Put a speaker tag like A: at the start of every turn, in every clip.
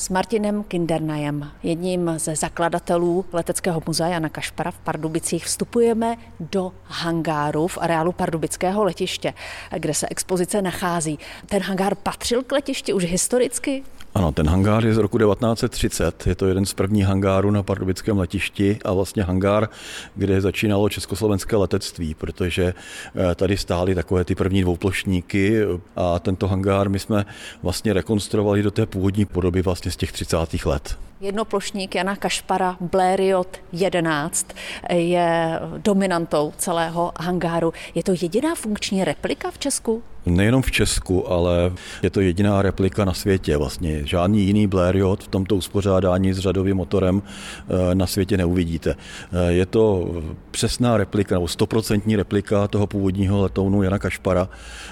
A: s Martinem Kindernajem, jedním ze zakladatelů Leteckého muzea Jana Kašpara v Pardubicích. Vstupujeme do hangáru v areálu Pardubického letiště, kde se expozice nachází. Ten hangár patřil k letišti už historicky?
B: Ano, ten hangár je z roku 1930. Je to jeden z prvních hangárů na pardubickém letišti a vlastně hangár, kde začínalo československé letectví, protože eh, tady stály takové ty první dvouplošníky a tento hangár my jsme vlastně rekonstruovali do té původní podoby vlastně z těch 30. let.
A: Jednoplošník Jana Kašpara Blériot 11 je dominantou celého hangáru. Je to jediná funkční replika v Česku?
B: Nejenom v Česku, ale je to jediná replika na světě. Vlastně žádný jiný Blériot v tomto uspořádání s řadovým motorem eh, na světě neuvidíte. Eh, je to přesná replika, nebo stoprocentní replika toho původního letounu Jana Kašpara,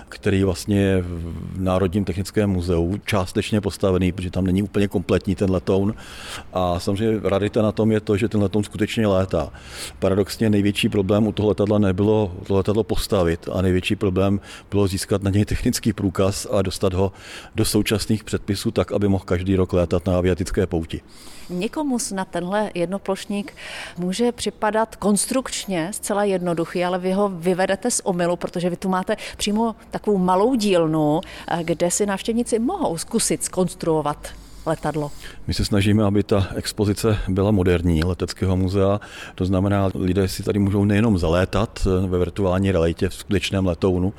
B: který vlastně je v Národním technickém muzeu částečně postavený, protože tam není úplně kompletní ten letoun. A samozřejmě radita na tom je to, že ten letoun skutečně létá. Paradoxně největší problém u toho letadla nebylo to letadlo postavit a největší problém bylo získat na něj technický průkaz a dostat ho do současných předpisů tak, aby mohl každý rok létat na aviatické pouti.
A: Někomu na tenhle jednoplošník může připadat konstrukčně zcela jednoduchý, ale vy ho vyvedete z omylu, protože vy tu máte přímo takovou malou dílnu, kde si návštěvníci mohou zkusit skonstruovat letadlo?
B: My se snažíme, aby ta expozice byla moderní leteckého muzea. To znamená, lidé si tady můžou nejenom zalétat ve virtuální realitě v skutečném letounu,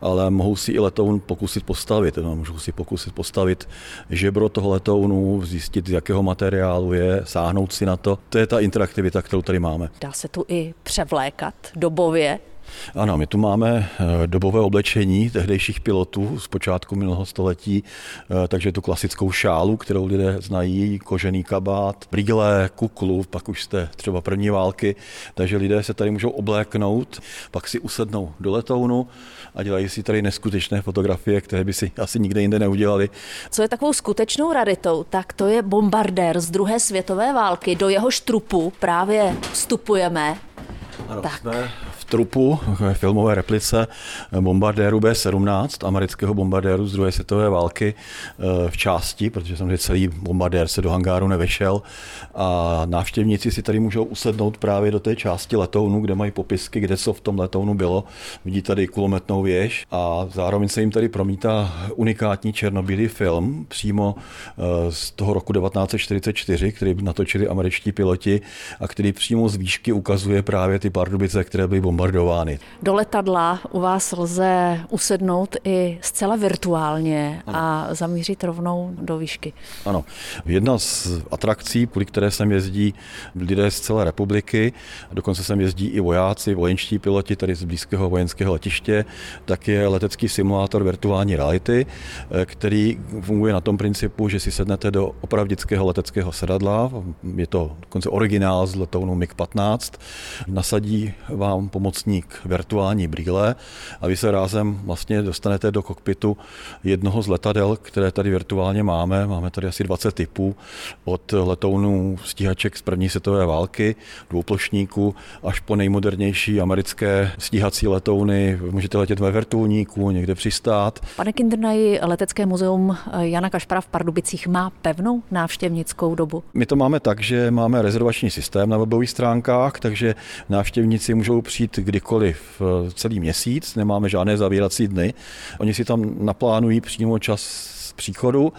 B: ale mohou si i letoun pokusit postavit. No, můžou si pokusit postavit žebro toho letounu, zjistit, z jakého materiálu je, sáhnout si na to. To je ta interaktivita, kterou tady máme.
A: Dá se tu i převlékat dobově
B: ano, my tu máme eh, dobové oblečení tehdejších pilotů z počátku minulého století, eh, takže tu klasickou šálu, kterou lidé znají, kožený kabát, brýle, kuklu, pak už jste třeba první války, takže lidé se tady můžou obléknout, pak si usednou do letounu a dělají si tady neskutečné fotografie, které by si asi nikde jinde neudělali.
A: Co je takovou skutečnou raritou, tak to je bombardér z druhé světové války. Do jeho štrupu právě vstupujeme.
B: Ano, tak. jsme trupu, filmové replice bombardéru B-17, amerického bombardéru z druhé světové války eh, v části, protože samozřejmě celý bombardér se do hangáru nevešel a návštěvníci si tady můžou usednout právě do té části letounu, kde mají popisky, kde co v tom letounu bylo. Vidí tady kulometnou věž a zároveň se jim tady promítá unikátní černobílý film přímo eh, z toho roku 1944, který natočili američtí piloti a který přímo z výšky ukazuje právě ty pardubice, které byly bombardovány bombardovány.
A: Do letadla u vás lze usednout i zcela virtuálně ano. a zamířit rovnou do výšky.
B: Ano. Jedna z atrakcí, kvůli které sem jezdí lidé z celé republiky, dokonce sem jezdí i vojáci, vojenští piloti tady z blízkého vojenského letiště, tak je letecký simulátor virtuální reality, který funguje na tom principu, že si sednete do opravdického leteckého sedadla, je to dokonce originál z letounu MiG-15, nasadí vám pomoc pomocník virtuální brýle a vy se rázem vlastně dostanete do kokpitu jednoho z letadel, které tady virtuálně máme. Máme tady asi 20 typů od letounů stíhaček z první světové války, dvouplošníků, až po nejmodernější americké stíhací letouny. Můžete letět ve vrtulníku, někde přistát.
A: Pane Kindernaji, Letecké muzeum Jana Kašpara v Pardubicích má pevnou návštěvnickou dobu?
B: My to máme tak, že máme rezervační systém na webových stránkách, takže návštěvníci můžou přijít kdykoliv eh, celý měsíc, nemáme žádné zavírací dny. Oni si tam naplánují přímo čas příchodu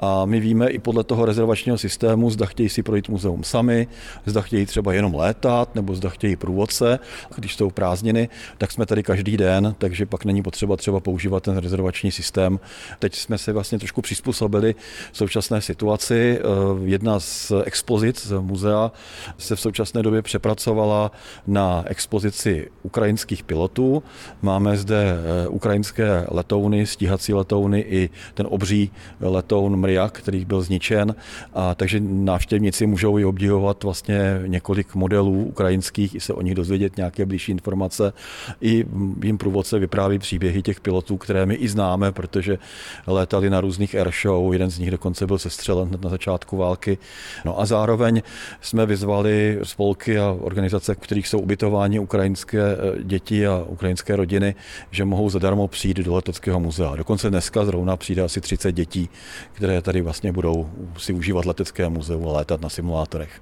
B: a my víme i podle toho rezervačního systému, zda chtějí si projít muzeum sami, zda chtějí třeba jenom létat, nebo zda chtějí průvodce. Když jsou prázdniny, tak jsme tady každý den, takže pak není potřeba třeba používat ten rezervační systém. Teď jsme se vlastně trošku přizpůsobili současné situaci. Eh, jedna z expozic z muzea se v současné době přepracovala na expozici ukrajinských pilotů. Máme zde eh, ukrajinské letouny, stíhací letouny i ten obří obří letoun Mriak, který byl zničen, a takže návštěvníci můžou i obdivovat vlastně několik modelů ukrajinských, i se o nich dozvědět nějaké blížší informace. I jim průvodce vypráví příběhy těch pilotů, které my i známe, protože létali na různých airshow, jeden z nich dokonce byl sestřelen na začátku války. No a zároveň jsme vyzvali spolky a organizace, v kterých jsou ubytováni ukrajinské eh, děti a ukrajinské rodiny, že mohou zadarmo přijít do leteckého muzea. Dokonce dneska zrovna přijde asi 30 30 dětí, které tady vlastně budou si užívat letecké muzeu a létat na simulátorech.